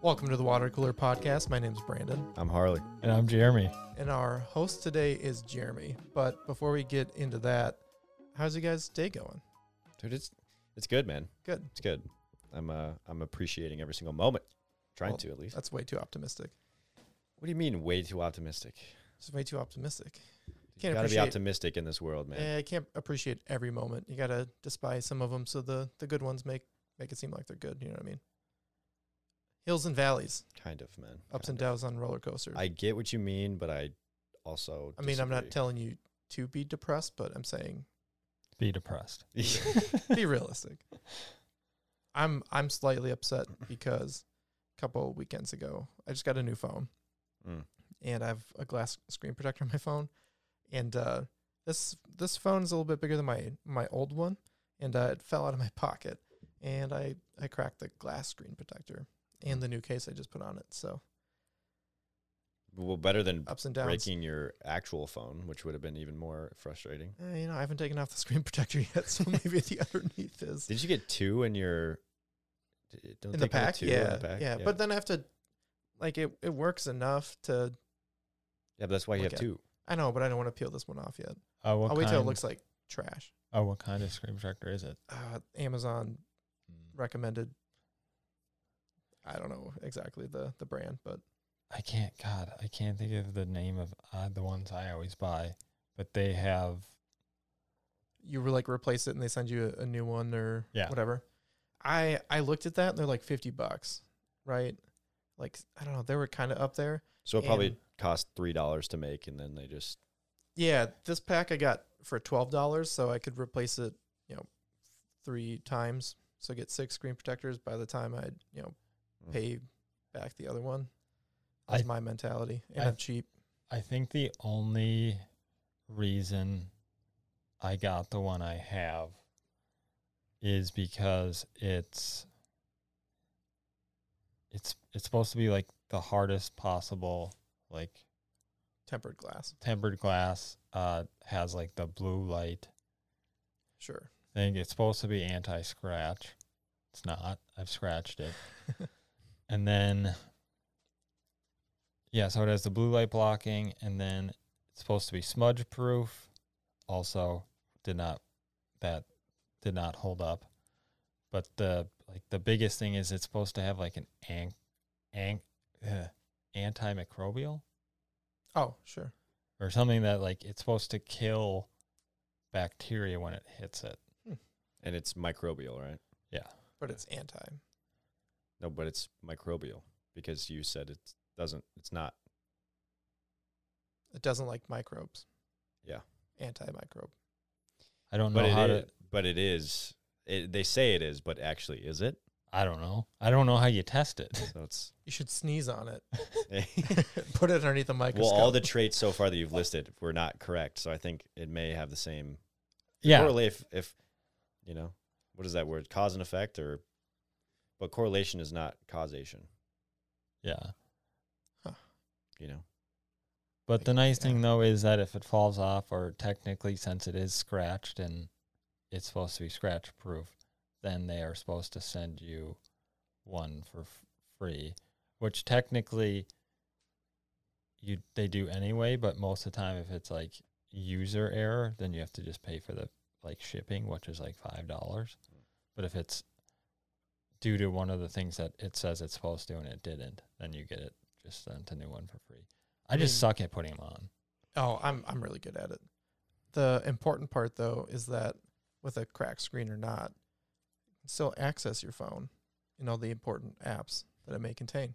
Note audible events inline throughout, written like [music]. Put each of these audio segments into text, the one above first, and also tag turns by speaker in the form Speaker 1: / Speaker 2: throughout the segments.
Speaker 1: Welcome to the Water Cooler Podcast. My name's Brandon,
Speaker 2: I'm Harley.
Speaker 3: And I'm Jeremy.
Speaker 1: and our host today is Jeremy. But before we get into that, how's you guys' day going?
Speaker 2: Dude, it's it's good, man.
Speaker 1: Good.
Speaker 2: It's good. I'm uh I'm appreciating every single moment. Trying
Speaker 1: Well,
Speaker 2: to at least.
Speaker 1: That's way too optimistic.
Speaker 2: What do you mean way too optimistic?
Speaker 1: It's way too optimistic.
Speaker 2: You
Speaker 1: Can't
Speaker 2: gotta be optimistic in this world, man.
Speaker 1: Eh, I can't appreciate every moment. You gotta despise some of them, so the the good ones make make it seem like they're good. You know what I mean? Hills and valleys,
Speaker 2: kind of, man.
Speaker 1: ups
Speaker 2: kind
Speaker 1: and
Speaker 2: of.
Speaker 1: downs on roller coasters.
Speaker 2: I get what you mean, but I also
Speaker 1: I mean, I'm not telling you to be depressed, but I'm saying
Speaker 3: Be depressed. [laughs]
Speaker 1: be realistic. I'm I'm slightly upset because a couple weekends ago I just got a new phone
Speaker 2: Mm.
Speaker 1: and I have a glass screen protector on my phone, and uh, this this phone is a little bit bigger than my my old one, and uh, it fell out of my [laughs] pocket, and I I cracked the glass screen protector and the new case I just put on it. So
Speaker 2: well, better than
Speaker 1: ups and downs.
Speaker 2: breaking your actual phone, which would have been even more frustrating.
Speaker 1: Eh, you know, I haven't taken off the [laughs] screen protector yet, so [laughs] maybe the underneath is
Speaker 2: Did you get two in your don't
Speaker 1: in the pack.
Speaker 2: two
Speaker 1: Yeah,
Speaker 2: the pack?
Speaker 1: yeah, But then I have to, like, it it works enough to.
Speaker 2: yeah, but that's why you have
Speaker 1: at-
Speaker 2: two.
Speaker 1: I know, but I don't want to peel this one off yet.
Speaker 3: Oh, what
Speaker 1: I'll wait till it looks like trash.
Speaker 3: Oh, what kind of screen protector is it?
Speaker 1: Uh, Amazon
Speaker 3: Mm.
Speaker 1: recommended. I don't know exactly the the brand, but
Speaker 3: I can't. God, I can't think of the name of uh, the ones I always buy, but they have.
Speaker 1: you were like replace it and they send you a, a new one or
Speaker 3: Yeah.
Speaker 1: whatever. I I looked at that and they're like fifty bucks, right? Like I don't know, they were kind of up there.
Speaker 2: So it probably cost three dollars to make, and then they just
Speaker 1: Yeah, this pack I got for twelve dollars, so I could replace it, you know, three times. So I get six screen protectors by the time I, you know,
Speaker 2: Mm.
Speaker 1: pay back the other one. That's
Speaker 3: I-
Speaker 1: my mentality, and
Speaker 3: I-
Speaker 1: I'm cheap.
Speaker 3: I think the only reason I got the one I have is because it's it's it's supposed to be like the hardest possible like
Speaker 1: Tempered glass,
Speaker 3: tempered glass uh has like the blue light
Speaker 1: sure.
Speaker 3: thing. It's supposed to be anti scratch. It's not. I've scratched it. [laughs] and then yeah, so it has the blue light blocking and then it's supposed to be smudge proof. Also did not that did not hold up. But the like the biggest thing is it's supposed to have like an an, an, uh, [laughs] antimicrobial
Speaker 1: Oh, sure.
Speaker 3: or something that like it's supposed to kill bacteria when it hits it.
Speaker 2: and it's microbial, right?
Speaker 3: Yeah.
Speaker 1: But it's anti.
Speaker 2: No, but it's microbial because you said it doesn't. It's not.
Speaker 1: It doesn't like microbes.
Speaker 2: Yeah.
Speaker 1: Anti-microbe.
Speaker 3: I don't know
Speaker 2: But it
Speaker 3: how
Speaker 2: is.
Speaker 3: to
Speaker 2: But it is. It, they say it is, but actually, is it?
Speaker 3: I don't know. I don't know how you test it.
Speaker 2: So it's. [laughs]
Speaker 1: You should sneeze on it. [laughs] [laughs] Put it underneath the microscope.
Speaker 2: all the traits so far that you've listed were not correct. So I think it may have the same.
Speaker 3: yeah.
Speaker 2: Correlate if, if, you know, what is that word? Cause and effect, or, but correlation is not causation.
Speaker 3: Yeah.
Speaker 2: You know.
Speaker 3: But the nice thing though is that if it falls off or technically since it is scratched and it's supposed to be scratch proof, then they are supposed to send you one for f- free, which technically you they do anyway, but most of the time if it's like user error, then you have to just pay for the like shipping, which is like $5. Hmm. But if it's due to one of the things that it says it's supposed to and it didn't, then you get it just sent a new one for free. I,
Speaker 1: I
Speaker 3: just
Speaker 1: mean-
Speaker 3: suck at putting them on.
Speaker 1: Oh, I'm I'm really good at it. The important part though is that with a cracked screen or not, still access your phone and all the important apps that it may contain.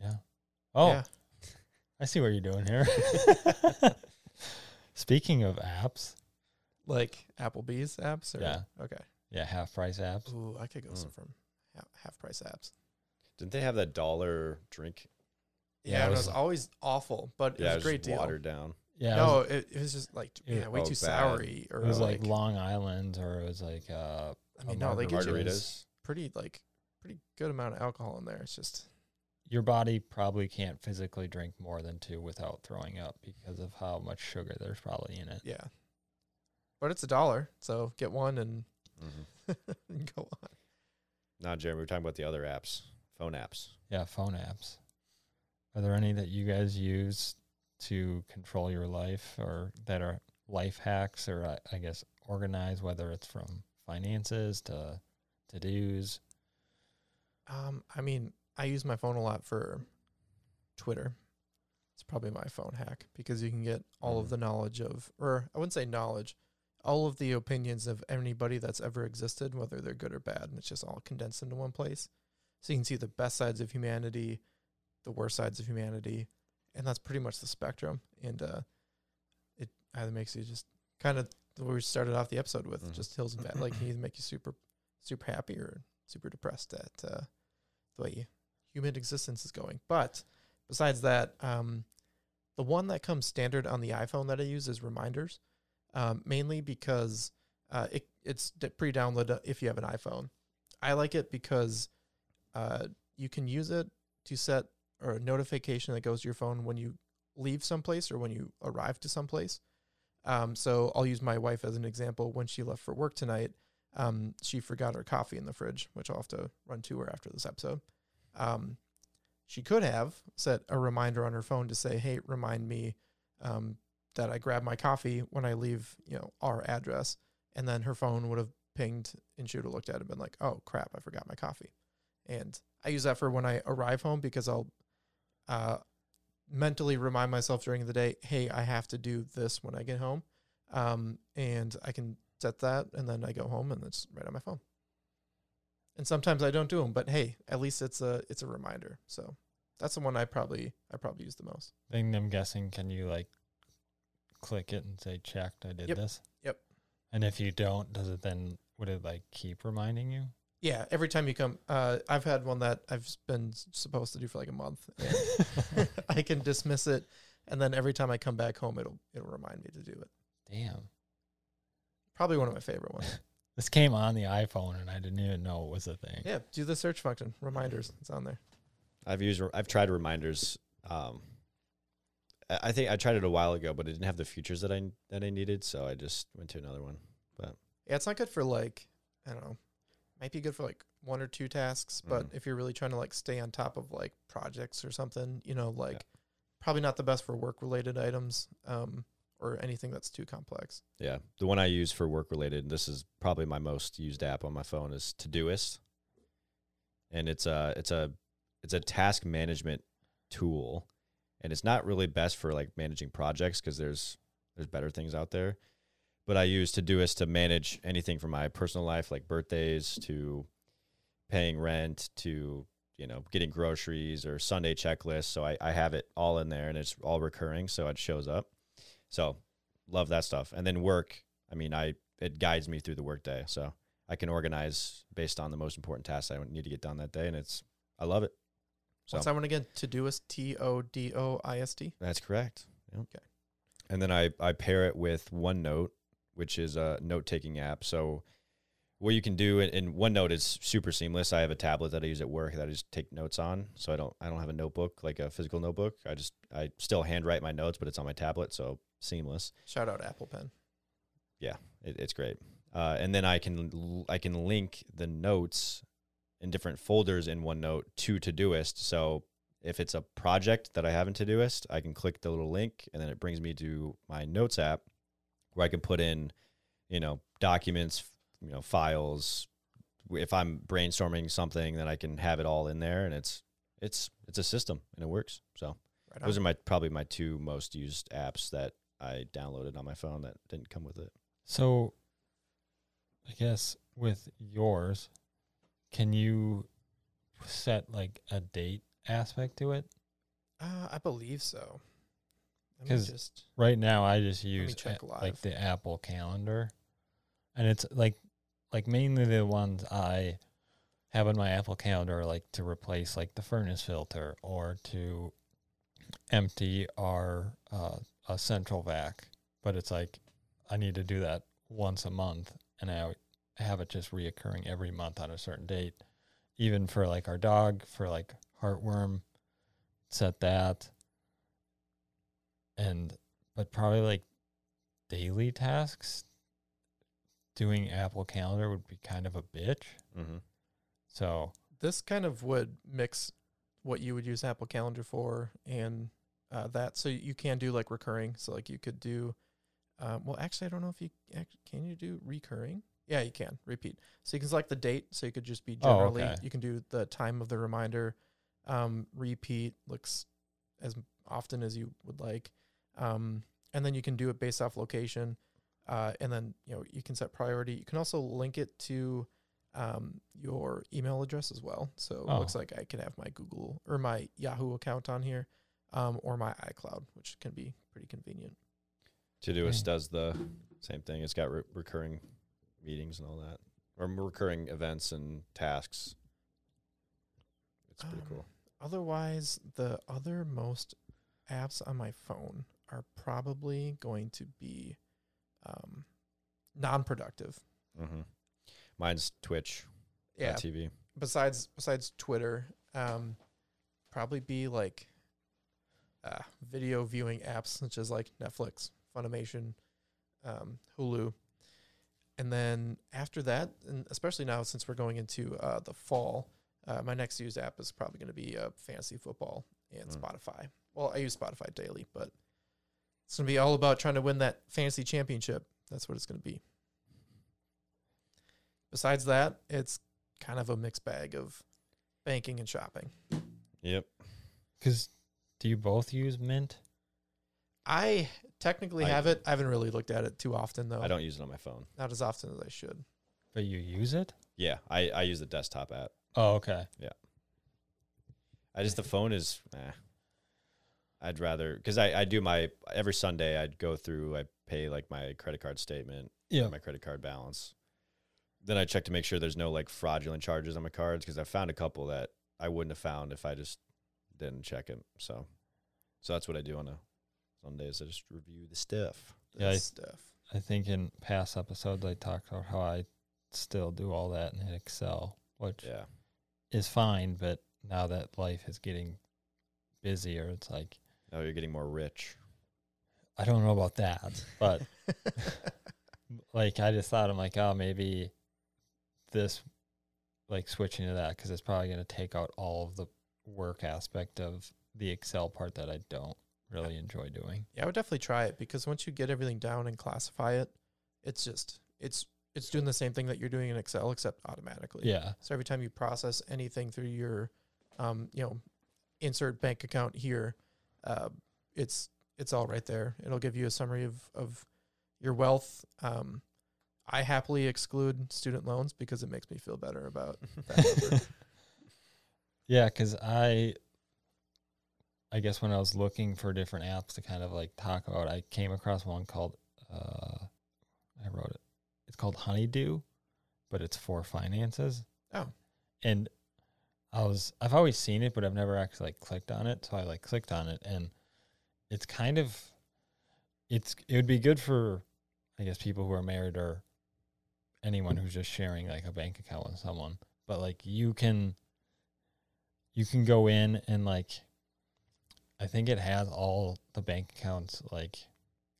Speaker 3: Yeah. Oh,
Speaker 1: Yeah. [laughs]
Speaker 3: I see what you're doing here. [laughs] Speaking of apps,
Speaker 1: Like Applebee's apps or
Speaker 3: Yeah.
Speaker 1: okay.
Speaker 3: yeah, half price apps.
Speaker 1: Ooh, I could go
Speaker 2: Mm.
Speaker 1: some from half, half price apps.
Speaker 2: Didn't they have that dollar drink?
Speaker 3: Yeah,
Speaker 1: Yeah,
Speaker 3: it
Speaker 1: and it
Speaker 3: was-
Speaker 1: was always awful, but it was a great
Speaker 2: just
Speaker 1: deal.
Speaker 2: watered down.
Speaker 3: Yeah, it
Speaker 1: no,
Speaker 3: was,
Speaker 1: it, it was just like
Speaker 3: it-
Speaker 1: yeah, way
Speaker 2: oh,
Speaker 1: too
Speaker 2: bad.
Speaker 1: soury. Or
Speaker 3: it was like,
Speaker 1: like,
Speaker 3: Long Island or it was like uh
Speaker 1: I mean,
Speaker 3: a
Speaker 1: no, they get you
Speaker 2: Margaritas.
Speaker 1: pretty like pretty good amount of alcohol in there. It's just
Speaker 3: your body probably can't physically drink more than two without throwing up because of how much sugar there's probably in it.
Speaker 1: Yeah. But it's a dollar, so get one and [laughs]
Speaker 2: hmm
Speaker 1: go on.
Speaker 2: Now, Jeremy, we're talking about the other apps, phone apps.
Speaker 3: Yeah, phone apps. Are there any that you guys use to control your life or that are life hacks or uh, I guess organize whether it's from finances to to dos?
Speaker 1: Um, I mean, I use my phone a lot for Twitter. It's probably my phone hack because you can get all of
Speaker 2: Mhm.
Speaker 1: the knowledge of, or I wouldn't say knowledge, all of the opinions of anybody that's ever existed, whether they're good or bad, and it's just all condensed into one place. So you can see the best sides of humanity, the worst sides of humanity, and that's pretty much the spectrum. And uh, it either makes you just kind of what we started off the episode with,
Speaker 2: Mhm.
Speaker 1: just hills and bad. Like, can either make you super, super happy or super depressed at uh, the way human existence is going. But besides that, um, the one that comes standard on the iPhone that I use is reminders, um, mainly because uh, it it's d- pre-downloaded if you have an iPhone. I like it because uh, you can use it to set or a notification that goes to your phone when you leave someplace or when you arrive to someplace. Um, so I'll use my wife as an example. When she left for work tonight, um, she forgot her coffee in the fridge, which I'll have to run to her after this episode. Um, she could have set a reminder on her phone to say, "Hey, remind me um, that I grab my coffee when I leave, you know, our address." And then her phone would have pinged, and she would have looked at it and been like, "Oh crap, I forgot my coffee." And I use that for when I arrive home because I'll uh, mentally remind myself during the day, "Hey, I have to do this when I get home," um, and I can set that, and then I go home and it's right on my phone. And sometimes I don't do them, but hey, at least it's a it's a reminder. So that's the one I probably I probably use the most.
Speaker 3: Then I'm guessing can you like click it and say checked I did
Speaker 1: Yep.
Speaker 3: this?
Speaker 1: Yep.
Speaker 3: And if you don't, does it then would it like keep reminding you?
Speaker 1: Yeah, every time you come, uh, I've had one that I've been supposed to do for like a month. [laughs] I can dismiss it, and then every time I come back home, it'll it'll remind me to do it.
Speaker 3: Damn.
Speaker 1: Probably one of my favorite ones. [laughs]
Speaker 3: This came on the iPhone and I didn't even know it was a thing.
Speaker 1: Yeah, do the search function, reminders. It's on there.
Speaker 2: I've used, I've tried reminders. Um, I I think I tried it a while ago, but it didn't have the features that I that I needed, so I just went to another one.
Speaker 1: But yeah, it's not good for like I don't know. Might be good for like one or two tasks, but
Speaker 2: Mhm.
Speaker 1: if you're really trying to like stay on top of like projects or something, you know, like probably not the best for work related items um, or anything that's too complex.
Speaker 2: Yeah, the one I use for work related. This is probably my most used app on my phone is Todoist, and it's a it's a it's a task management tool, and it's not really best for like managing projects because there's there's better things out there. But I use Todoist to manage anything from my personal life, like birthdays to paying rent to you know getting groceries or Sunday checklists. So I, I have it all in there, and it's all recurring, so it shows up. So love that stuff. And then work, I mean, I it guides me through the workday, so I can organize based on the most important tasks I need to get done that day, and it's I love it. So
Speaker 1: What's that one again? Todoist, T O D O I S T.
Speaker 2: that's correct. Yep.
Speaker 1: Okay.
Speaker 2: And then I I pair it with OneNote, which is a note taking app. So what you can do in, in OneNote is super seamless. I have a tablet that I use at work that I just take notes on. So I don't I don't have a notebook like a physical notebook. I just I still handwrite my notes, but it's on my tablet, so seamless.
Speaker 1: Shout out Apple Pen.
Speaker 2: Yeah, it, it's great. Uh, and then I can I can link the notes in different folders in OneNote to Todoist. So if it's a project that I have in Todoist, I can click the little link, and then it brings me to my Notes app, where I can put in, you know, documents, you know, files. If I'm brainstorming something, then I can have it all in there, and it's it's it's a system and it works. So
Speaker 1: Right
Speaker 2: those are my probably my two most used apps that I downloaded on my phone that didn't come with it.
Speaker 3: So I guess with yours, can you set like a date aspect to it?
Speaker 1: uh, I believe so. Let me
Speaker 3: 'Cause
Speaker 1: just
Speaker 3: Right now I just use a- like the Apple calendar. And it's like like mainly the ones I have on my Apple calendar like to replace like the furnace filter or to empty our uh, a central vac. But it's like I need to do that once a month and I have it just reoccurring every month on a certain date. Even for like our dog, for like heartworm, set that. And but probably like daily tasks doing Apple Calendar would be kind of a bitch.
Speaker 2: Mm-hmm.
Speaker 3: So
Speaker 1: This kind of would mix what you would use Apple Calendar for and uh, that. So you can do like recurring. So like you could do, um, well, actually, I don't know if you can you do recurring. Yeah, you can repeat. So you can select the date. So you could just be
Speaker 3: Oh,
Speaker 1: generally.
Speaker 3: okay.
Speaker 1: You can do the time of the reminder. Um, repeat looks as often as you would like, um, and then you can do it based off location. Uh, and then you know you can set priority. You can also link it to um, your email address as well. So it looks
Speaker 3: Oh.
Speaker 1: like I can have my Google or my Yahoo account on here, um, or my iCloud, which can be pretty convenient.
Speaker 2: Todoist
Speaker 3: Dang.
Speaker 2: does the same thing. It's got re- recurring meetings and all that, or recurring events and tasks. It's pretty
Speaker 1: Um,
Speaker 2: cool.
Speaker 1: Otherwise, the other most apps on my phone are probably going to be um, non-productive.
Speaker 2: Mm-hmm. Mine's Twitch.
Speaker 1: Yeah.
Speaker 2: TV.
Speaker 1: Besides besides Twitter, um, probably be like uh, video viewing apps such as like Netflix, Funimation, um, Hulu, and then after that, and especially now since we're going into uh, the fall, uh, my next used app is probably going to be uh, fantasy football and
Speaker 2: Mm.
Speaker 1: Spotify. Well, I use Spotify daily, but it's going to be all about trying to win that fantasy championship. That's what it's going to be. Besides that, it's kind of a mixed bag of banking and shopping.
Speaker 2: Yep.
Speaker 3: Because do you both use Mint?
Speaker 1: I technically
Speaker 2: I-
Speaker 1: have it. I haven't really looked at it too often though.
Speaker 2: I don't use it on my phone.
Speaker 1: Not as often as I should.
Speaker 3: But you use it?
Speaker 2: Yeah, I, I use the desktop app.
Speaker 3: Oh, okay. Yeah.
Speaker 2: I just the phone is. Eh. I'd rather because I I do my every Sunday I'd go through I pay like my credit card statement
Speaker 3: Yeah.
Speaker 2: my credit card balance. Then I check to make sure there's no like fraudulent charges on my cards because I found a couple that I wouldn't have found if I just didn't check it. So, so that's what I do on a Sundays. I just review the stuff.
Speaker 3: Yeah, I-
Speaker 1: stuff.
Speaker 3: I think in past episodes I talked about how I still do all that in Excel, which
Speaker 2: Yeah,
Speaker 3: is fine, but now that life is getting busier, it's like
Speaker 2: now you're getting more rich.
Speaker 3: I don't know about that, but [laughs] like I just thought I'm like, oh, maybe this like switching to that because it's probably going to take out all of the work aspect of the Excel part that I don't really enjoy doing.
Speaker 1: Yeah, I would definitely try it because once you get everything down and classify it, it's just it's it's doing the same thing that you're doing in Excel except automatically.
Speaker 3: Yeah,
Speaker 1: So every time you process anything through your, um, you know, insert bank account here, uh, it's it's all right there. It'll give you a summary of of your wealth. Um, I happily exclude student loans because it makes me feel better about that [laughs]
Speaker 3: yeah, because I, I guess when I was looking for different apps to kind of like talk about, I came across one called, uh, I wrote it. It's called Honeydue, but it's for finances.
Speaker 1: Oh.
Speaker 3: and I was I've always seen it, but I've never actually like clicked on it. So I like clicked on it, and it's kind of it's it would be good for I guess people who are married or anyone who's just sharing like a bank account with someone. But like you can you can go in and like I think it has all the bank accounts like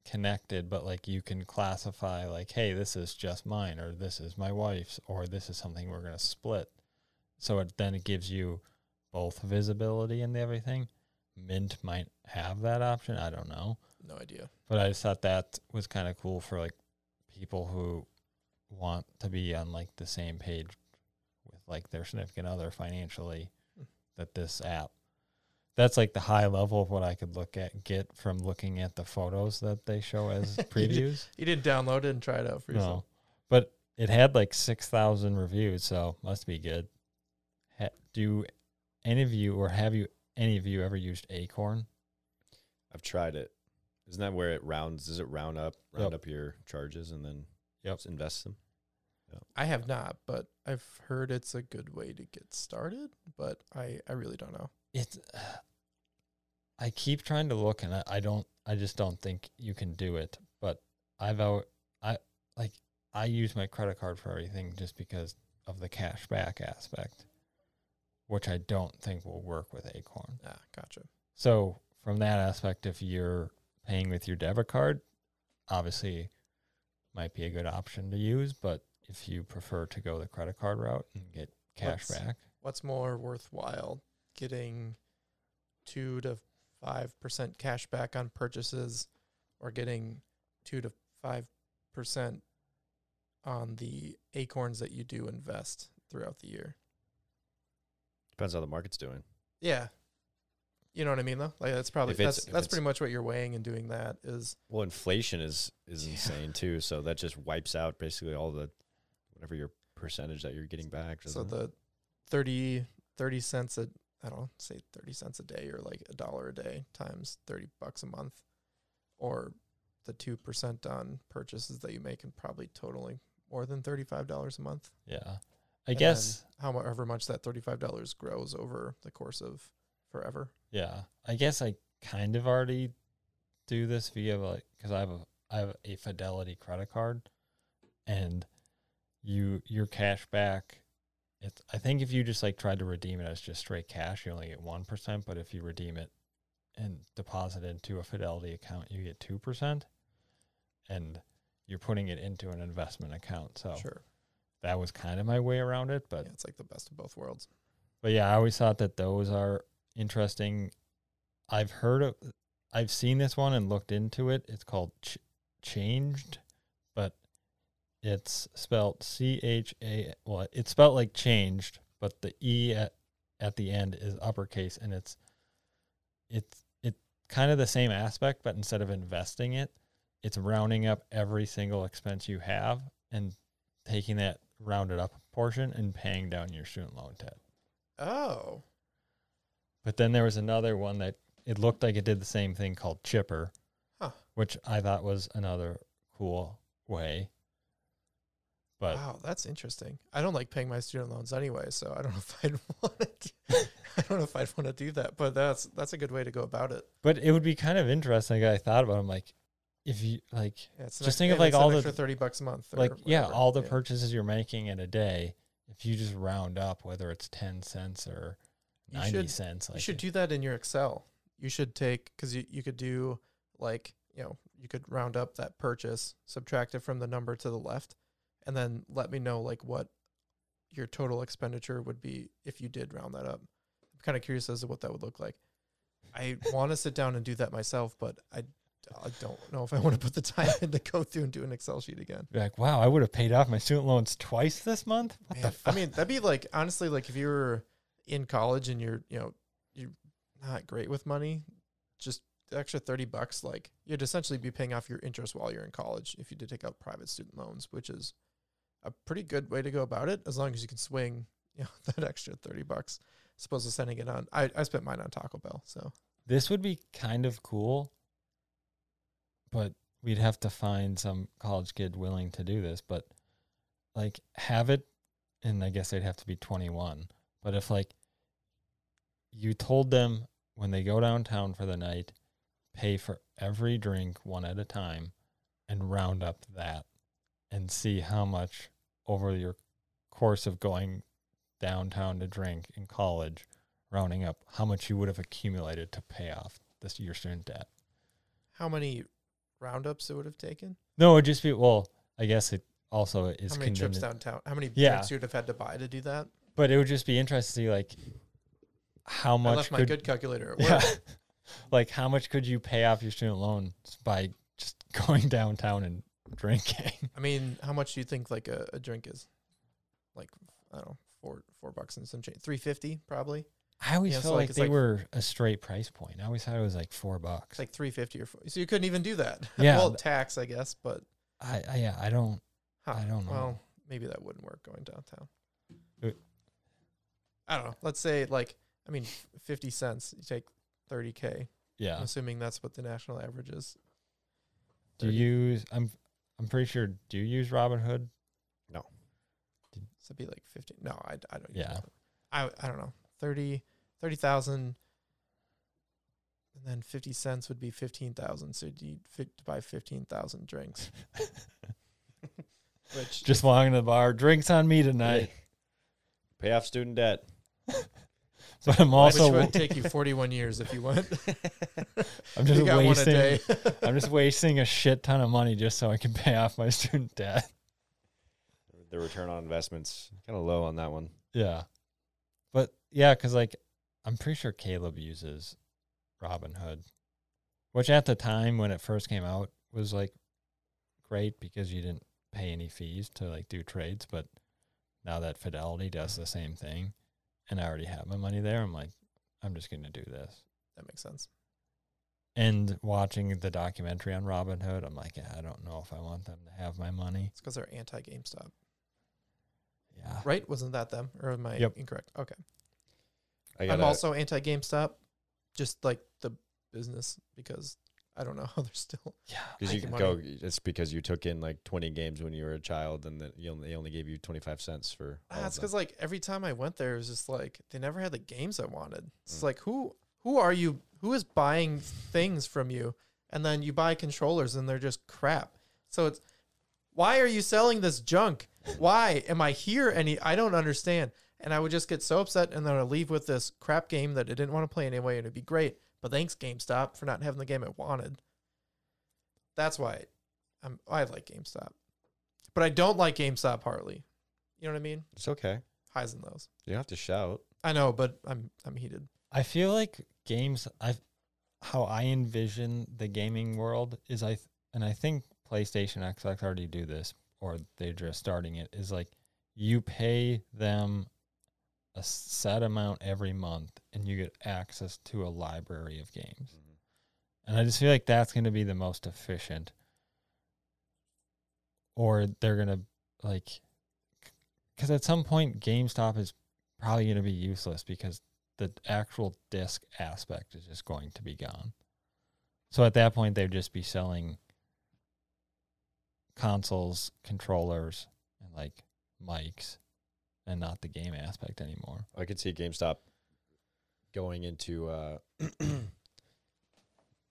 Speaker 3: connected, but like you can classify like, hey, this is just mine, or this is my wife's, or this is something we're gonna split. So it then it gives you both visibility and everything. Mint might have that option. I don't know,
Speaker 1: no idea.
Speaker 3: but I just thought that was kind of cool for like people who want to be on like the same page with like their significant other financially.
Speaker 1: Hmm.
Speaker 3: That this app that's like the high level of what I could look at get from looking at the photos that they show as [laughs] previews.
Speaker 1: You didn't download it and try it out for yourself.
Speaker 3: no, but it had like six thousand reviews, so must be good. Ha- do any of you or have you any of you ever used Acorn?
Speaker 2: I've tried it. Isn't that where it rounds? Does it round up, round
Speaker 3: Yep.
Speaker 2: up your charges and then
Speaker 3: Yep.
Speaker 2: invest them?
Speaker 1: I have not, but I've heard it's a good way to get started. But I I really don't know.
Speaker 3: It's I keep trying to look and I, I don't I just don't think you can do it. But I've out I like I use my credit card for everything just because of the cash back aspect, which I don't think will work with Acorn.
Speaker 1: Ah, gotcha.
Speaker 3: So from that aspect, if you're paying with your debit card, obviously might be a good option to use. But if you prefer to go the credit card route and get cash
Speaker 1: What's-
Speaker 3: back,
Speaker 1: What's more worthwhile, getting two to five percent cash back on purchases, or getting two to five percent on the acorns that you do invest throughout the year?
Speaker 2: Depends how the market's doing.
Speaker 1: Yeah, you know what I mean though. Like that's probably
Speaker 2: If it's-
Speaker 1: that's
Speaker 2: if
Speaker 1: that's
Speaker 2: it's-
Speaker 1: pretty much what you're weighing and doing. That is
Speaker 2: Well, inflation is is
Speaker 1: Yeah.
Speaker 2: insane too. So that just wipes out basically all the whatever your percentage that you're getting back.
Speaker 1: so
Speaker 2: doesn't it?
Speaker 1: the 30, 30 cents a I don't know, say thirty cents a day or like a dollar a day times thirty bucks a month, or the two percent on purchases that you make and probably totaling more than thirty five dollars a month.
Speaker 3: yeah, I guess.
Speaker 1: however much that thirty five dollars grows over the course of forever.
Speaker 3: Yeah, I guess I kind of already do this via like because I have a I have a Fidelity credit card, and you your cash back. It's I think if you just like tried to redeem it as just straight cash, you only get one percent. But if you redeem it and deposit it into a Fidelity account, you get two percent, and you're putting it into an investment account. So
Speaker 1: Sure,
Speaker 3: that was kind of my way around it. But
Speaker 1: yeah, it's like the best of both worlds.
Speaker 3: but yeah, I always thought that those are interesting. I've heard of, I've seen this one and looked into it. It's called Ch- ChangEd, but it's spelled C H A. Well, it's spelled like changed, but the E at, at the end is uppercase, and it's it's it kind of the same aspect, but instead of investing it, it's rounding up every single expense you have and taking that rounded up portion and paying down your student loan debt.
Speaker 1: Oh,
Speaker 3: But then there was another one that it looked like it did the same thing called Chipper,
Speaker 1: Huh.
Speaker 3: which I thought was another cool way. But
Speaker 1: wow, that's interesting. I don't like paying my student loans anyway, so I don't [laughs] know if I'd want to. [laughs] I don't know if I'd want to do that, but that's that's a good way to go about it.
Speaker 3: but it would be kind of interesting. I thought about. It, I'm like, if you like,
Speaker 1: Yeah,
Speaker 3: Just think of, like, all the-
Speaker 1: thirty bucks a month.
Speaker 3: like yeah, all the
Speaker 1: Yeah.
Speaker 3: purchases you're making in a day, if you just round up, whether it's ten cents or
Speaker 1: You
Speaker 3: ninety
Speaker 1: should-
Speaker 3: cents, like
Speaker 1: you should
Speaker 3: it-
Speaker 1: do that in your Excel. You should take because you, you could do like you know you could round up that purchase, subtract it from the number to the left, and then let me know like what your total expenditure would be if you did round that up. I'm kind of curious as to what that would look like. I want to sit down and do that myself, but I, I don't know if I want to put the time [laughs] in to go through and do an Excel sheet again.
Speaker 3: be like, wow, I would have paid off my student loans twice this month. What the
Speaker 1: Man,
Speaker 3: fuck?
Speaker 1: I mean, that'd be like honestly, like if you were in college and you're, you know, you're not great with money, just the extra thirty bucks, like you'd essentially be paying off your interest while you're in college if you did take out private student loans, which is a pretty good way to go about it, as long as you can swing, [laughs] you know, that extra thirty bucks. As opposed to sending it on, I, I spent mine on Taco Bell, so
Speaker 3: This would be kind of cool, but we'd have to find some college kid willing to do this. But like, have it, and I guess they'd have to be 21. But if like you told them when they go downtown for the night, pay for every drink one at a time and round up that and see how much over your course of going downtown to drink in college rounding up how much you would have accumulated to pay off this your student debt.
Speaker 1: how many roundups it would have taken?
Speaker 3: No, it'd just be well, I guess it also is
Speaker 1: how many trips downtown? How many
Speaker 3: Yeah.
Speaker 1: drinks you'd have had to buy to do that?
Speaker 3: but it would just be interesting to see like how much.
Speaker 1: I left my good calculator at [laughs] work.
Speaker 3: yeah, like how much could you pay off your student loans by just [laughs] going downtown and drinking?
Speaker 1: I mean, how much do you think like a, a drink is? Like I don't know, four four bucks and some change. Three fifty probably.
Speaker 3: I always
Speaker 1: Yeah, so,
Speaker 3: felt
Speaker 1: like,
Speaker 3: like they
Speaker 1: like-
Speaker 3: were a straight price point. I always thought it was like four bucks.
Speaker 1: Like three fifty or four. So you couldn't even do that. [laughs]
Speaker 3: Yeah.
Speaker 1: well, tax I guess, but
Speaker 3: I, I yeah, I don't.
Speaker 1: huh,
Speaker 3: I don't know.
Speaker 1: Well, maybe that wouldn't work going downtown.
Speaker 3: Uh,
Speaker 1: I don't know. Let's say like I mean, fifty cents. You take thirty k.
Speaker 3: Yeah.
Speaker 1: I'm assuming that's what the national average is.
Speaker 3: Do you use? I'm I'm pretty sure. Do you use Robinhood?
Speaker 1: So it'd be like fifty. No, I, I don't.
Speaker 3: Yeah.
Speaker 1: that. I I don't know. 30 30,000 and then 50 cents would be 15,000. So you'd fit to buy 15,000 drinks. [laughs] Which
Speaker 3: Just walking to the bar. Drinks on me tonight. [laughs]
Speaker 2: Pay off student debt. [laughs]
Speaker 3: but I'm
Speaker 1: Which
Speaker 3: also
Speaker 1: would take you 41 years if you went.
Speaker 3: I'm just
Speaker 1: you got one a
Speaker 3: wasting
Speaker 1: day.
Speaker 3: I'm just wasting a shit ton of money just so I can pay off my student debt.
Speaker 2: the return on investments kind of low on that one.
Speaker 3: Yeah. Yeah, because like I'm pretty sure Caleb uses Robinhood, which at the time when it first came out was like great because you didn't pay any fees to like do trades. But now that Fidelity does the same thing and I already have my money there, I'm like, I'm just going to do this.
Speaker 1: that makes sense.
Speaker 3: And watching the documentary on Robinhood, I'm like, yeah, I don't know if I want them to have my money.
Speaker 1: It's because they're anti GameStop,
Speaker 3: Yeah.
Speaker 1: right? Wasn't that them, or am I
Speaker 3: Yep.
Speaker 1: incorrect? Okay.
Speaker 2: I
Speaker 1: I'm also anti GameStop, just like the business because I don't know how [laughs] they're still.
Speaker 3: Yeah.
Speaker 2: because you can go. It's because you took in like 20 games when you were a child, and then you only, they only gave you 25 cents for.
Speaker 1: Ah, it's because like every time I went there, it was just like they never had the games I wanted. It's
Speaker 2: Mm.
Speaker 1: like who who are you? Who is buying things from you? And then you buy controllers and they're just crap. So it's why are you selling this junk? Why am I here? Any I don't understand. And I would just get so upset and then I'd leave with this crap game that I didn't want to play anyway and it'd be great. But thanks GameStop for not having the game I wanted. That's why I'm I like GameStop. But I don't like GameStop Harley. You know what I mean?
Speaker 2: It's okay.
Speaker 1: Highs and lows.
Speaker 2: You don't have to shout.
Speaker 1: I know, but I'm I'm heated.
Speaker 3: I feel like games I how I envision the gaming world is I and I think PlayStation Xbox already do this or they're just starting it is like you pay them a set amount every month and you get access to a library of games. Mm-hmm. And I just feel like that's going to be the most efficient or they're going to like cuz at some point GameStop is probably going to be useless because the actual disc aspect is just going to be gone. So at that point, they'd just be selling consoles, controllers, and like mics, and not the game aspect anymore.
Speaker 2: I could see GameStop going into uh, [clears throat]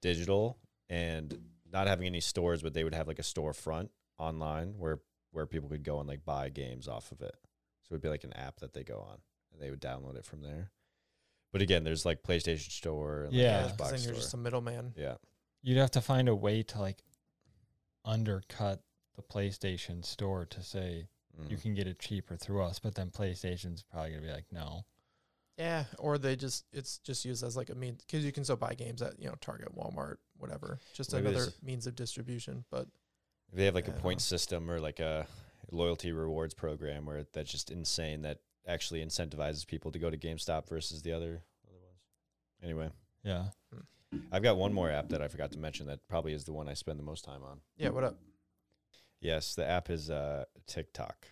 Speaker 2: digital and not having any stores, but they would have like a storefront online where where people could go and like buy games off of it. So it'd be like an app that they go on and they would download it from there. But again, there's like PlayStation Store and
Speaker 3: Yeah.
Speaker 1: because
Speaker 2: Xbox
Speaker 1: then
Speaker 2: Store.
Speaker 1: you're just a middleman.
Speaker 2: yeah.
Speaker 3: You'd have to find a way to like undercut the PlayStation store to say you
Speaker 2: Mhm.
Speaker 3: can get it cheaper through us, but then PlayStation's probably gonna be like, no.
Speaker 1: Yeah, or they just it's just used as like a means because you can still buy games at you know Target, Walmart, whatever. Just
Speaker 2: Maybe
Speaker 1: another means of distribution. But
Speaker 2: they have like
Speaker 1: Yeah,
Speaker 2: a
Speaker 1: I
Speaker 2: point system or like a loyalty rewards program where that's just insane that actually incentivizes people to go to GameStop versus the other other ones. Anyway,
Speaker 3: Yeah.
Speaker 2: I've got one more app that I forgot to mention that probably is the one I spend the most time on.
Speaker 1: yeah, what up?
Speaker 2: Yes, the app is uh, TikTok.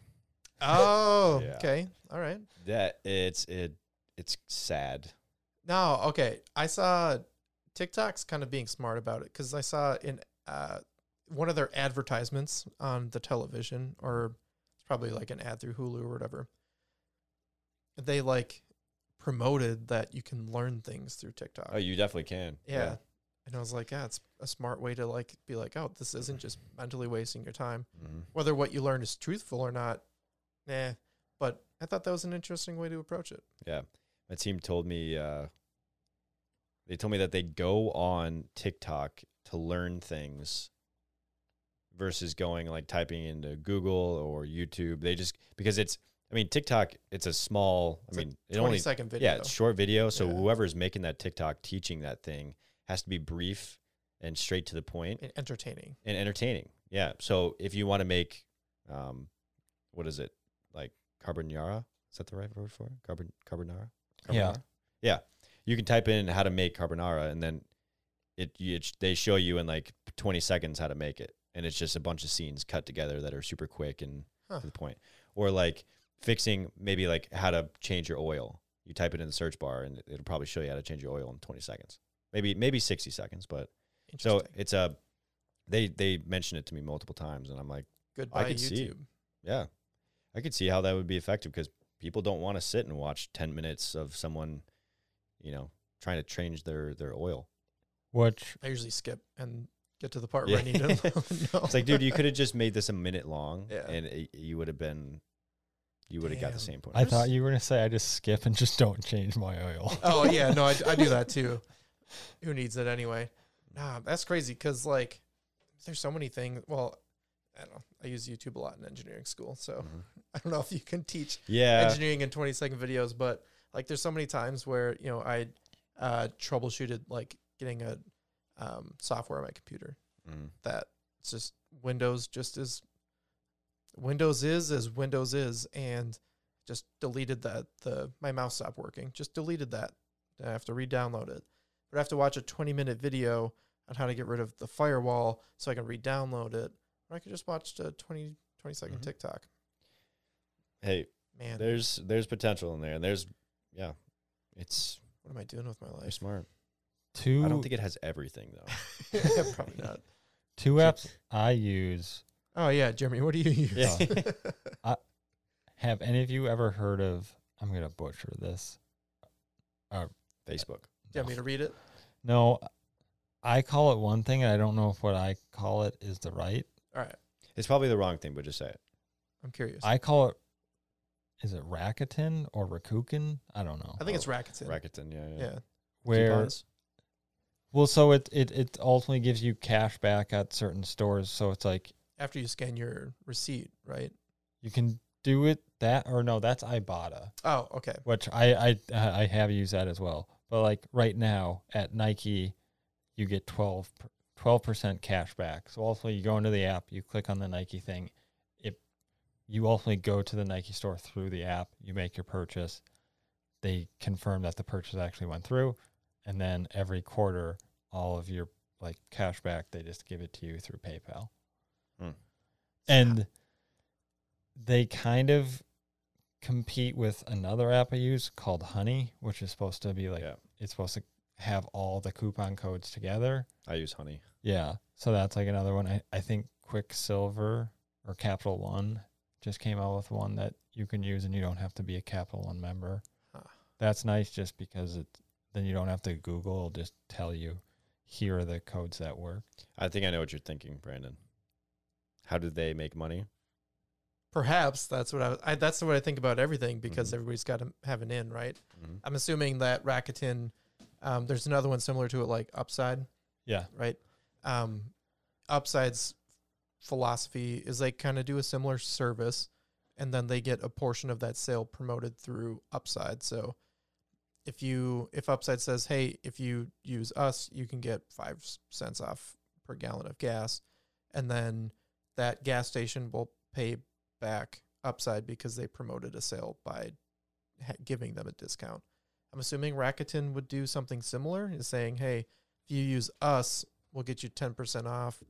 Speaker 1: Oh, [laughs]
Speaker 2: Yeah.
Speaker 1: okay, all right.
Speaker 2: That it's it it's sad.
Speaker 1: No, okay. I saw TikTok's kind of being smart about it because I saw in uh, one of their advertisements on the television, or it's probably like an ad through Hulu or whatever. They like promoted that you can learn things through TikTok.
Speaker 2: Oh, you definitely can.
Speaker 1: yeah. And I was like, yeah, it's a smart way to like be like, oh, this isn't just mentally wasting your time.
Speaker 2: Mhm.
Speaker 1: Whether what you learn is truthful or not, nah. But I thought that was an interesting way to approach it.
Speaker 2: Yeah. My team told me uh, they told me that they go on TikTok to learn things versus going like typing into Google or YouTube. They just because it's I mean TikTok it's a small
Speaker 1: It's
Speaker 2: I
Speaker 1: a
Speaker 2: mean it
Speaker 1: Twenty
Speaker 2: only
Speaker 1: second video.
Speaker 2: yeah, it's short video, so
Speaker 1: Yeah.
Speaker 2: whoever's making that TikTok teaching that thing has to be brief and straight to the point
Speaker 1: and entertaining.
Speaker 2: and entertaining. Yeah. So if you want to make um what is it? Like carbonara? Is that the right word for it? Carbon carbonara?
Speaker 3: Yeah.
Speaker 2: Carbonara? Yeah. You can type in how to make carbonara and then it, it they show you in like 20 seconds how to make it and it's just a bunch of scenes cut together that are super quick and
Speaker 1: Huh.
Speaker 2: to the point. Or like fixing maybe like how to change your oil. You type it in the search bar and it'll probably show you how to change your oil in 20 seconds. Maybe maybe 60 seconds, but so it's a they they mentioned it to me multiple times and I'm like
Speaker 1: Goodbye
Speaker 2: could see. Yeah, I could see how that would be effective because people don't want to sit and watch ten minutes of someone, you know, trying to change their their oil.
Speaker 3: Which
Speaker 1: I usually skip and get to the part where I need to [laughs] know. [laughs]
Speaker 2: It's like, dude, you could have just made this a minute long,
Speaker 1: Yeah.
Speaker 2: and it, you would have been you would have got the same point.
Speaker 3: I thought you were gonna say I just skip and just don't change my oil.
Speaker 1: Oh yeah, no, I, I do [laughs] that too. Who needs it anyway? Nah, that's crazy because like there's so many things. Well, I don't know. I use YouTube a lot in engineering school, so
Speaker 2: Mhm. [laughs]
Speaker 1: I don't know if you can teach
Speaker 2: Yeah.
Speaker 1: engineering in 20 second videos, but like there's so many times where you know I uh, troubleshooted like getting a um, software on my computer
Speaker 2: Mhm.
Speaker 1: that it's just Windows just as Windows is as Windows is, and just deleted that. The my mouse stopped working. Just deleted that. I have to re-download it, but I have to watch a 20 minute video on how to get rid of the firewall so I can re-download it. Or I could just watch a 20 20 second
Speaker 2: Mhm.
Speaker 1: TikTok.
Speaker 2: Hey,
Speaker 1: Man,
Speaker 2: there's there's potential in there, and there's yeah, it's
Speaker 1: what am I doing with my
Speaker 2: you're
Speaker 1: life?
Speaker 2: smart.
Speaker 3: Two
Speaker 2: I don't think it has everything though. [laughs]
Speaker 1: Probably not.
Speaker 3: two apps I use.
Speaker 1: Oh yeah, Jeremy, what do you use?
Speaker 2: Yeah. [laughs]
Speaker 3: Have any of you ever heard of? I'm gonna butcher this.
Speaker 2: Facebook.
Speaker 1: Do you want me to read it?
Speaker 3: No, I call it one thing, and I don't know if what I call it is the right.
Speaker 1: All right,
Speaker 2: It's probably the wrong thing, but just say it.
Speaker 1: I'm curious.
Speaker 3: I call it. Is it Rakuten or Rakuten? I don't know.
Speaker 1: I think it's
Speaker 2: Oh,
Speaker 1: Rakuten.
Speaker 2: Rakuten, yeah, yeah.
Speaker 1: Yeah.
Speaker 3: Where well, so it it it ultimately gives you cash back at certain stores. So it's like
Speaker 1: After you scan your receipt, right?
Speaker 3: you can do it that or no, that's Ibotta,
Speaker 1: Oh, okay.
Speaker 3: which I I I have used that as well. But like right now at Nike, you get 12 percent cash back. So ultimately, you go into the app, you click on the Nike thing, it you ultimately go to the Nike store through the app, you make your purchase, they confirm that the purchase actually went through, and then every quarter, all of your like cash back, they just give it to you through PayPal,
Speaker 2: Hmm.
Speaker 3: and they kind of compete with another app I use called Honey, which is supposed to be like
Speaker 2: yeah,
Speaker 3: it's supposed to have all the coupon codes together.
Speaker 2: I use Honey.
Speaker 3: Yeah. So that's like another one. I, I think Quicksilver or Capital One just came out with one that you can use and you don't have to be a Capital One member.
Speaker 1: Huh.
Speaker 3: That's nice just because it then you don't have to Google, it'll just tell you here are the codes that work.
Speaker 2: I think I know what you're thinking, Brandon. How do they make money?
Speaker 1: Perhaps that's what I, was- I that's what I think about everything because
Speaker 2: Mhm.
Speaker 1: everybody's got to have an in, right?
Speaker 2: Mhm.
Speaker 1: I'm assuming that Rakuten. Um, there's another one similar to it, like Upside,
Speaker 3: Yeah.
Speaker 1: right? Um, Upside's philosophy is they kind of do a similar service, and then they get a portion of that sale promoted through Upside. So, if you if Upside says, "Hey, if you use us, you can get five cents off per gallon of gas," and then that gas station will pay back Upside because they promoted a sale by ha- giving them a discount. I'm assuming Rakuten would do something similar, is saying, "Hey, if you use us, we'll get you 10% off,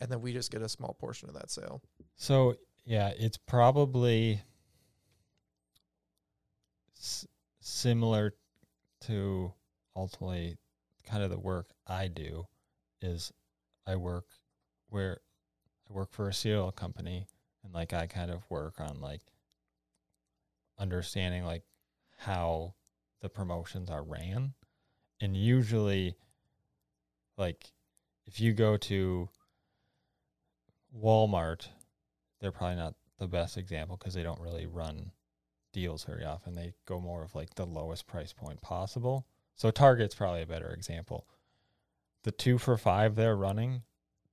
Speaker 1: and then we just get a small portion of that sale."
Speaker 3: So yeah, it's probably s- similar to ultimately kind of the work I do is I work where I work for a cereal company and like I kind of work on like understanding like how the promotions are ran and usually like if you go to Walmart they're probably not the best example because they don't really run deals very often. They go more of like the lowest price point possible. So Target's probably a better example. The two for five they're running,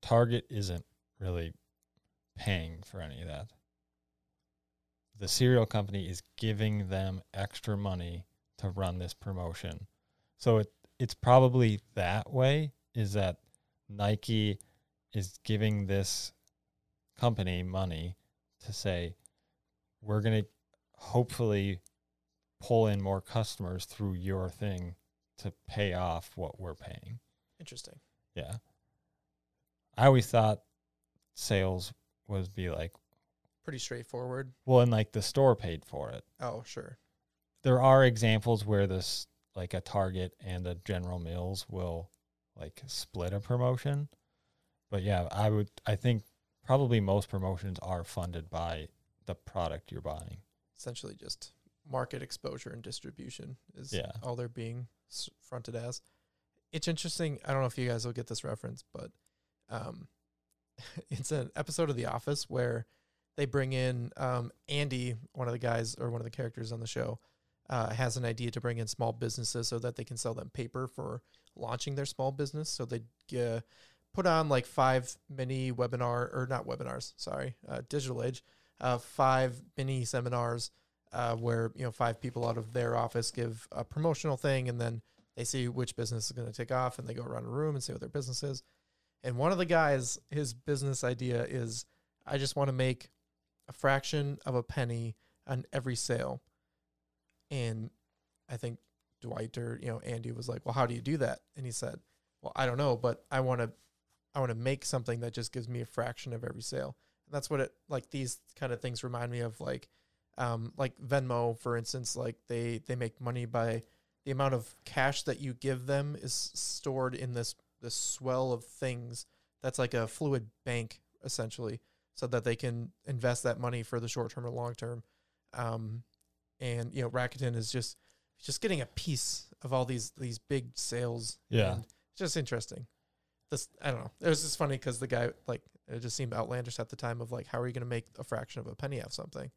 Speaker 3: Target isn't really paying for any of that. The cereal company is giving them extra money to run this promotion. So it it's probably that way is that Nike is giving this company money to say we're going to hopefully pull in more customers through your thing to pay off what we're paying.
Speaker 1: Interesting.
Speaker 3: Yeah. I always thought sales would be like,
Speaker 1: Pretty straightforward.
Speaker 3: well, and like the store paid for it.
Speaker 1: Oh, sure.
Speaker 3: There are examples where this, like a Target and a General Mills, will like split a promotion. But yeah, I would, I think probably most promotions are funded by the product you're buying.
Speaker 1: Essentially, just market exposure and distribution is
Speaker 3: Yeah.
Speaker 1: all they're being fronted as. It's interesting. I don't know if you guys will get this reference, but um, [laughs] it's an episode of The Office where they bring in um, Andy, one of the guys or one of the characters on the show, uh, has an idea to bring in small businesses so that they can sell them paper for launching their small business. So they uh, put on like five mini webinar or not webinars, sorry, uh, digital age, uh, five mini seminars uh, where you know five people out of their office give a promotional thing, and then they see which business is going to take off, and they go around a room and see what their business is. And one of the guys, his business idea is, I just want to make a fraction of a penny on every sale. And I think Dwight or you know Andy was like, "Well, how do you do that?" And he said, "Well, I don't know, but I want to, I want to make something that just gives me a fraction of every sale." And that's what it like. These kind of things remind me of like, um, like Venmo, for instance. Like they they make money by the amount of cash that you give them is stored in this this swell of things. That's like a fluid bank essentially, so that they can invest that money for the short term or long term. Um, and you know, Rakuten is just just getting a piece of all these these big sales.
Speaker 3: Yeah.
Speaker 1: and it's just interesting. This I don't know. It was just funny because the guy like it just seemed outlandish at the time of like how are you going to make a fraction of a penny off something,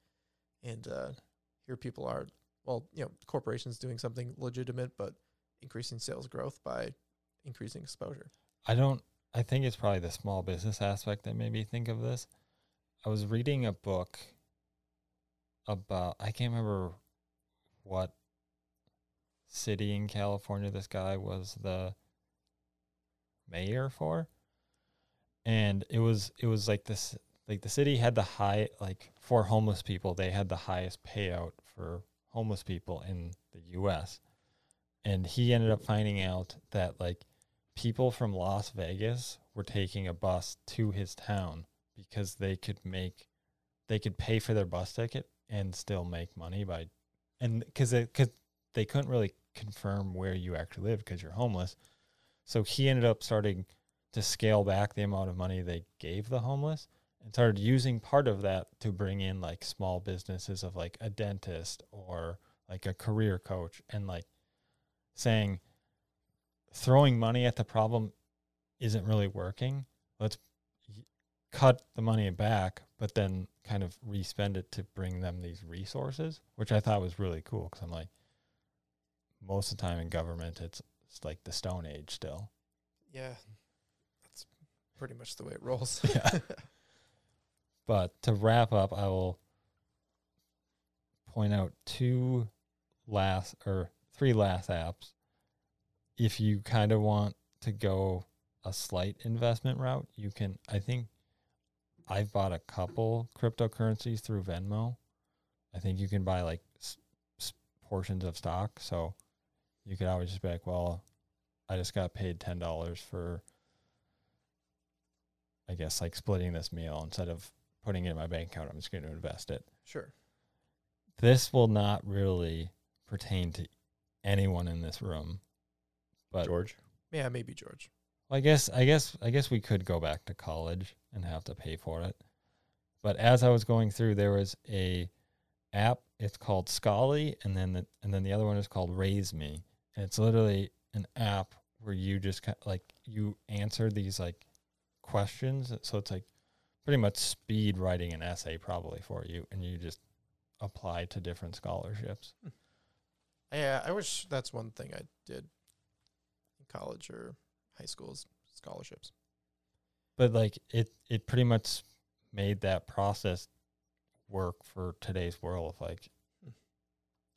Speaker 1: and uh, here people are well you know corporations doing something legitimate but increasing sales growth by increasing exposure.
Speaker 3: I don't. I think it's probably the small business aspect that made me think of this. I was reading a book about. I can't remember what city in California this guy was the mayor for, and it was it was like this like the city had the high like for homeless people they had the highest payout for homeless people in the U.S. And he ended up finding out that like people from Las Vegas were taking a bus to his town because they could make they could pay for their bus ticket and still make money by and because they cause they couldn't really confirm where you actually live because you're homeless. So he ended up starting to scale back the amount of money they gave the homeless and started using part of that to bring in like small businesses of like a dentist or like a career coach and like saying throwing money at the problem isn't really working. Let's cut the money back, but then kind of respend it to bring them these resources, which I thought was really cool because I'm like, most of the time in government, it's, it's like the Stone Age still.
Speaker 1: Yeah, that's pretty much the way it rolls. [laughs]
Speaker 3: Yeah. [laughs] But to wrap up, I will point out two last or three last apps. If you kind of want to go a slight investment route, you can. I think I've bought a couple cryptocurrencies through Venmo. I think you can buy like s- s- portions of stock. So you could always just be like, well, I just got paid $10 for, I guess, like splitting this meal instead of putting it in my bank account. I'm just going to invest it.
Speaker 1: sure.
Speaker 3: This will not really pertain to anyone in this room. But
Speaker 2: George.
Speaker 1: Yeah, maybe George.
Speaker 3: I guess I guess I guess we could go back to college and have to pay for it. But as I was going through, there was a app. It's called Scholly, and then the, and then the other one is called Raise Me. And it's literally an app where you just ki- like you answer these like questions. So it's like pretty much speed writing an essay probably for you, and you just apply to different scholarships. Hmm.
Speaker 1: Yeah, I wish that's one thing I did college or high school's scholarships.
Speaker 3: but like it it pretty much made that process work for today's world of like
Speaker 1: Hmm.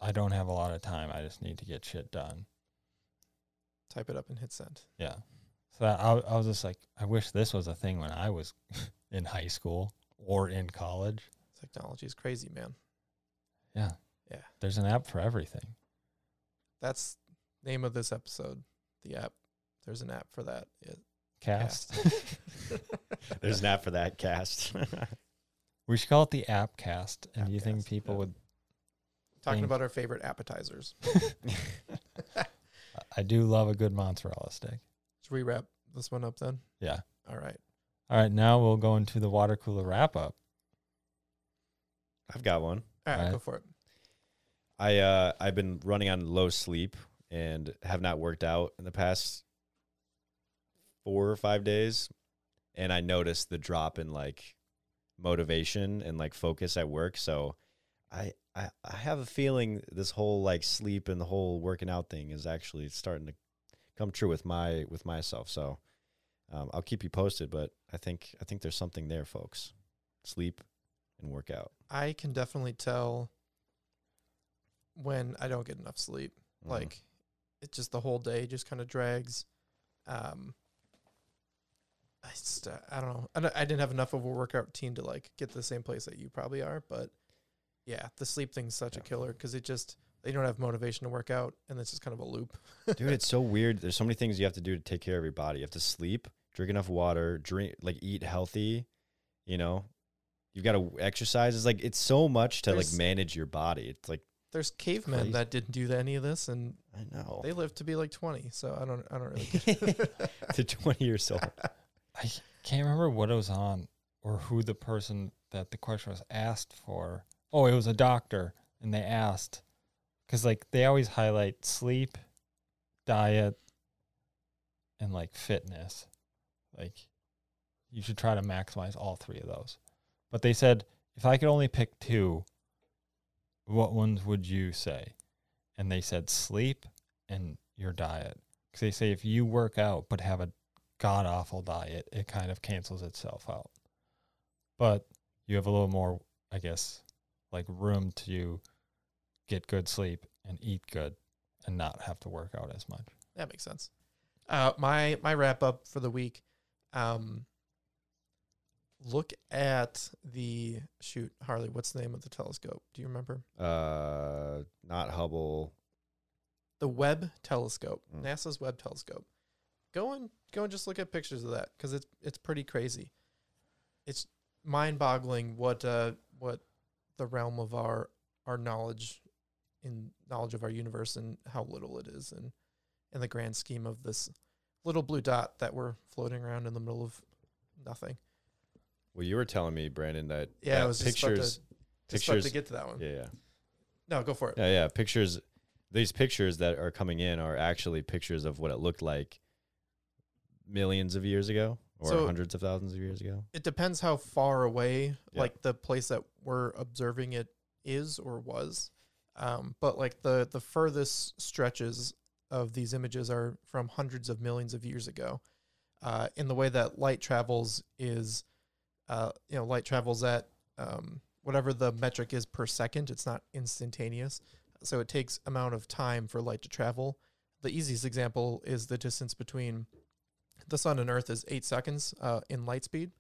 Speaker 3: I don't have a lot of time. I just need to get shit done.
Speaker 1: Type it up and hit send.
Speaker 3: Yeah. So I I was just like I wish this was a thing when I was [laughs] in high school or in college.
Speaker 1: Technology is crazy, man.
Speaker 3: Yeah.
Speaker 1: Yeah.
Speaker 3: There's an app for everything.
Speaker 1: That's name of this episode. The app. There's an app for that. Yeah,
Speaker 3: Cast. [laughs] [laughs]
Speaker 2: There's an app for that cast. [laughs]
Speaker 3: we should call it the app cast. And do you think people
Speaker 1: yeah.
Speaker 3: would
Speaker 1: Talking
Speaker 3: Thing.
Speaker 1: about our favorite appetizers.
Speaker 3: I- I do love a good mozzarella stick.
Speaker 1: Should we wrap this one up then?
Speaker 3: Yeah.
Speaker 1: All right.
Speaker 3: All right, now we'll go into the water cooler wrap up.
Speaker 2: I've got one.
Speaker 1: All right,
Speaker 3: All right.
Speaker 1: go for it.
Speaker 2: I uh I've been running on low sleep and have not worked out in the past four or five days, and I noticed the drop in like motivation and like focus at work. So I, I I have a feeling this whole like sleep and the whole working out thing is actually starting to come true with my with myself. So um, I'll keep you posted, but I think I think there's something there, folks. Sleep and work out.
Speaker 1: I can definitely tell when I don't get enough sleep.
Speaker 2: Mhm.
Speaker 1: Like it's just the whole day just kind of drags. Um, I just uh, I don't know. I, don't- I didn't have enough of a workout routine to like get to the same place that you probably are, but yeah, the sleep thing's such a killer because it just they don't have motivation to work out, and it's just kind of a loop. [laughs]
Speaker 2: dude it's so weird there's so many things you have to do to take care of your body you have to sleep drink enough water drink like eat healthy you know you've got to exercise it's like it's so much to
Speaker 1: There's-
Speaker 2: like manage your body it's like
Speaker 1: There's cavemen
Speaker 2: crazy.
Speaker 1: that didn't do any of this, and
Speaker 2: i know
Speaker 1: they lived to be like twenty. So I don't I don't really. Get [laughs]
Speaker 2: to 20 years old
Speaker 3: I can't remember what it was on or who the person that the question was asked for. Oh, it was a doctor, and they asked because like they always highlight sleep, diet, and like fitness. Like you should try to maximize all three of those. But they said if I could only pick two, what ones would you say? And they said sleep and your diet. Because they say if you work out but have a god awful diet, it kind of cancels itself out. But you have a little more, I guess, like room to get good sleep and eat good and not have to work out as much.
Speaker 1: That makes sense. Uh, my my wrap up for the week. Um, look at the shoot Harley. What's the name of the telescope? Do you remember?
Speaker 2: uh not hubble
Speaker 1: The Webb telescope,
Speaker 2: Mm.
Speaker 1: NASA's Webb telescope. Go and go and just look at pictures of that because it's it's pretty crazy. It's mind boggling what uh what the realm of our our knowledge in knowledge of our universe and how little it is and in the grand scheme of this little blue dot that we're floating around in the middle of nothing.
Speaker 2: Well you were telling me brandon that
Speaker 1: Yeah,
Speaker 2: that
Speaker 1: I was about to-
Speaker 2: pictures pictures
Speaker 1: to get to that one.
Speaker 2: yeah yeah
Speaker 1: No, go for it.
Speaker 2: yeah yeah pictures these pictures that are coming in are actually pictures of what it looked like millions of years ago or
Speaker 1: So-
Speaker 2: hundreds of thousands of years ago
Speaker 1: it depends how far away
Speaker 2: Yeah.
Speaker 1: like the place that we're observing it is or was um, but like the the furthest stretches of these images are from hundreds of millions of years ago uh, in the way that light travels is uh, you know light travels at um, whatever the metric is per second it's not instantaneous. So it takes amount of time for light to travel. The easiest example is the distance between the sun and earth is eight seconds uh, in light speed.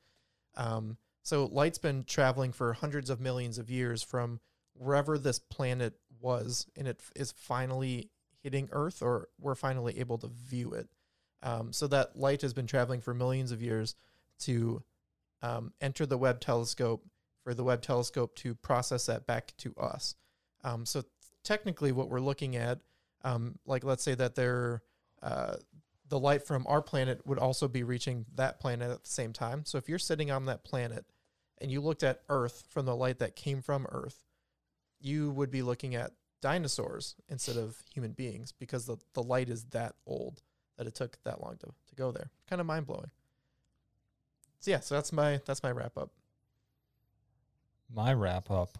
Speaker 1: Um, so light's been traveling for hundreds of millions of years from wherever this planet was, and it is finally hitting Earth, or we're finally able to view it. Um, so that light has been traveling for millions of years to um, enter the Webb telescope, for the Webb telescope to process that back to us. Um, so technically, what we're looking at, um, like let's say that they're uh, the light from our planet would also be reaching that planet at the same time. So if you're sitting on that planet and you looked at Earth from the light that came from Earth, you would be looking at dinosaurs instead of human beings because the, the light is that old that it took that long to, to go there. Kind of mind blowing. So yeah, so that's my that's my wrap up.
Speaker 3: My wrap up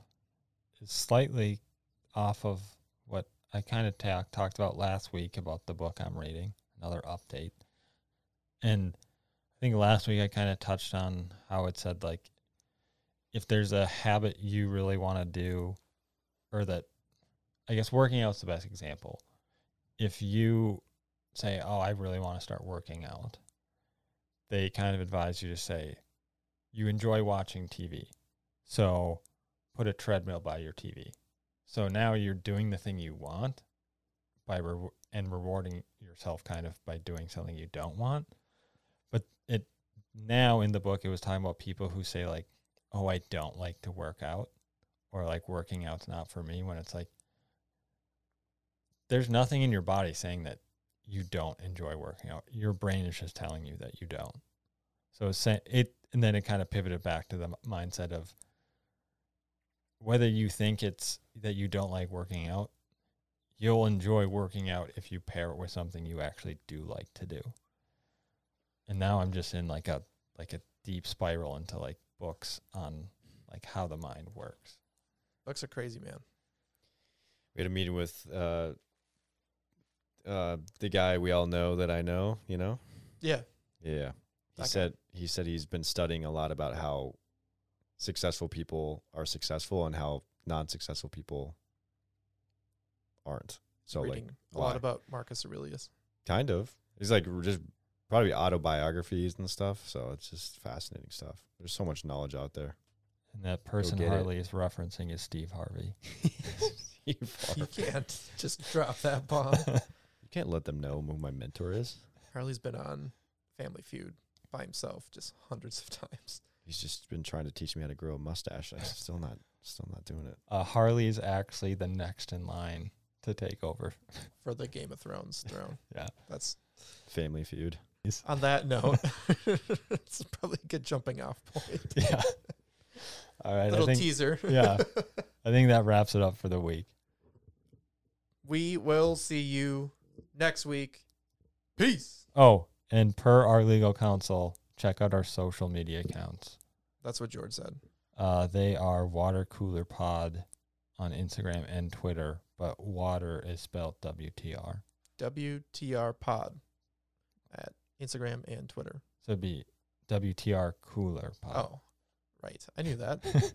Speaker 3: is slightly off of what I kind of ta- talked about last week about the book I'm reading, another update. And I think last week I kind of touched on how it said, like, if there's a habit you really want to do, or that I guess working out's the best example. If you say, Oh, I really want to start working out, they kind of advise you to say, You enjoy watching TV. So put a treadmill by your TV. So now you're doing the thing you want by re- and rewarding yourself kind of by doing something you don't want. But it now in the book it was talking about people who say like, "Oh, I don't like to work out," or like working out's not for me when it's like there's nothing in your body saying that you don't enjoy working out. Your brain is just telling you that you don't. So it's sa- it and then it kind of pivoted back to the mindset of whether you think it's that you don't like working out, you'll enjoy working out if you pair it with something you actually do like to do. And now I'm just in like a like a deep spiral into like books on like how the mind works.
Speaker 1: Books are crazy, man.
Speaker 2: We had a meeting with uh, uh, the guy we all know that I know. You know,
Speaker 1: Yeah.
Speaker 2: yeah. He
Speaker 1: That guy.
Speaker 2: said he said he's been studying a lot about how successful people are successful and how non-successful people aren't. So like,
Speaker 1: a
Speaker 2: why?
Speaker 1: lot about Marcus Aurelius.
Speaker 2: kind of. He's like just probably autobiographies and stuff. So it's just fascinating stuff. There's so much knowledge out there.
Speaker 3: And that person
Speaker 2: get.
Speaker 3: Harley is referencing is Steve Harvey.
Speaker 2: you, [laughs] [laughs]
Speaker 1: You can't just drop that bomb. [laughs]
Speaker 2: you can't let them know who my mentor is.
Speaker 1: Harley's been on Family Feud by himself just hundreds of times.
Speaker 2: He's just been trying to teach me how to grow a mustache. I'm still not, still not doing it.
Speaker 3: Uh, Harley is actually the next in line to take over. [laughs]
Speaker 1: for the Game of Thrones throne. [laughs]
Speaker 3: Yeah.
Speaker 1: That's
Speaker 2: Family Feud.
Speaker 1: on that note. [laughs] it's probably a good jumping off point.
Speaker 3: yeah. All right.
Speaker 1: Little
Speaker 3: I think,
Speaker 1: teaser.
Speaker 3: yeah. I think that wraps it up for the week.
Speaker 1: we will see you next week. Peace.
Speaker 3: Oh, and per our legal counsel, check out our social media accounts.
Speaker 1: That's what George said.
Speaker 3: Uh, they are Water Cooler Pod on Instagram and Twitter, but water is spelled WTR.
Speaker 1: WTR Pod at Instagram and Twitter.
Speaker 3: So it'd be WTR Cooler Pod.
Speaker 1: Oh, right. I knew that. [laughs]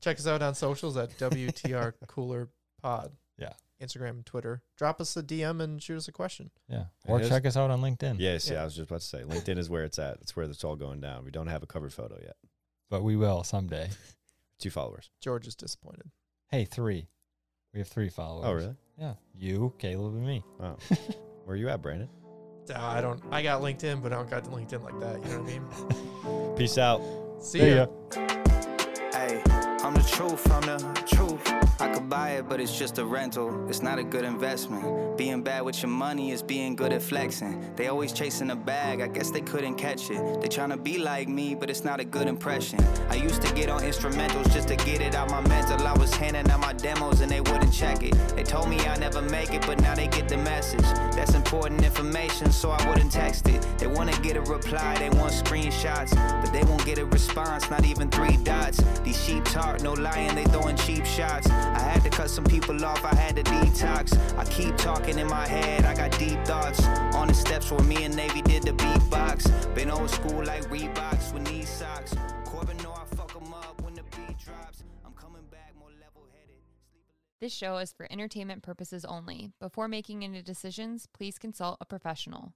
Speaker 1: Check us out on socials at WTR Cooler Pod.
Speaker 3: Yeah.
Speaker 1: Instagram, Twitter. Drop us a DM and shoot us a question.
Speaker 3: Yeah. Or check us out on LinkedIn.
Speaker 2: Yes, yeah.
Speaker 1: Yeah.
Speaker 2: I was just about to say LinkedIn is where it's at. It's where it's all going down. We don't have a cover photo yet.
Speaker 3: But we will someday. [laughs]
Speaker 2: Two followers.
Speaker 1: George is disappointed.
Speaker 3: Hey, three. We have three followers.
Speaker 2: Oh, really?
Speaker 3: Yeah. You, Caleb, and me.
Speaker 2: Wow. [laughs] Where are you at, Brandon?
Speaker 1: Uh, I don't. I got LinkedIn, but I don't got LinkedIn like that. You know what I mean? [laughs]
Speaker 2: Peace out.
Speaker 1: See
Speaker 3: See
Speaker 1: ya.
Speaker 3: ya.
Speaker 4: Hey, I'm the truth, I'm the truth. I could buy it, but it's just a rental. It's not a good investment. Being bad with your money is being good at flexing. They always chasing a bag, I guess they couldn't catch it. They tryna be like me, but it's not a good impression. I used to get on instrumentals just to get it out my mental. I was handing out my demos and they wouldn't check it. They told me I never make it, but now they get the message. That's important information, so I wouldn't text it. They wanna get a reply, they want screenshots, but they won't get a response, not even three dots. These sheep talk, no lying, they throwing cheap shots. I had to cut some people off, I had to detox. I keep talking in my head, I got deep thoughts. On the steps where me and Navy did the beatbox. Been old school like Reeboks with knee socks. Corbin know I fuck 'em up when the beat drops. I'm coming back more level headed.
Speaker 5: This show is for entertainment purposes only. Before making any decisions, please consult a professional.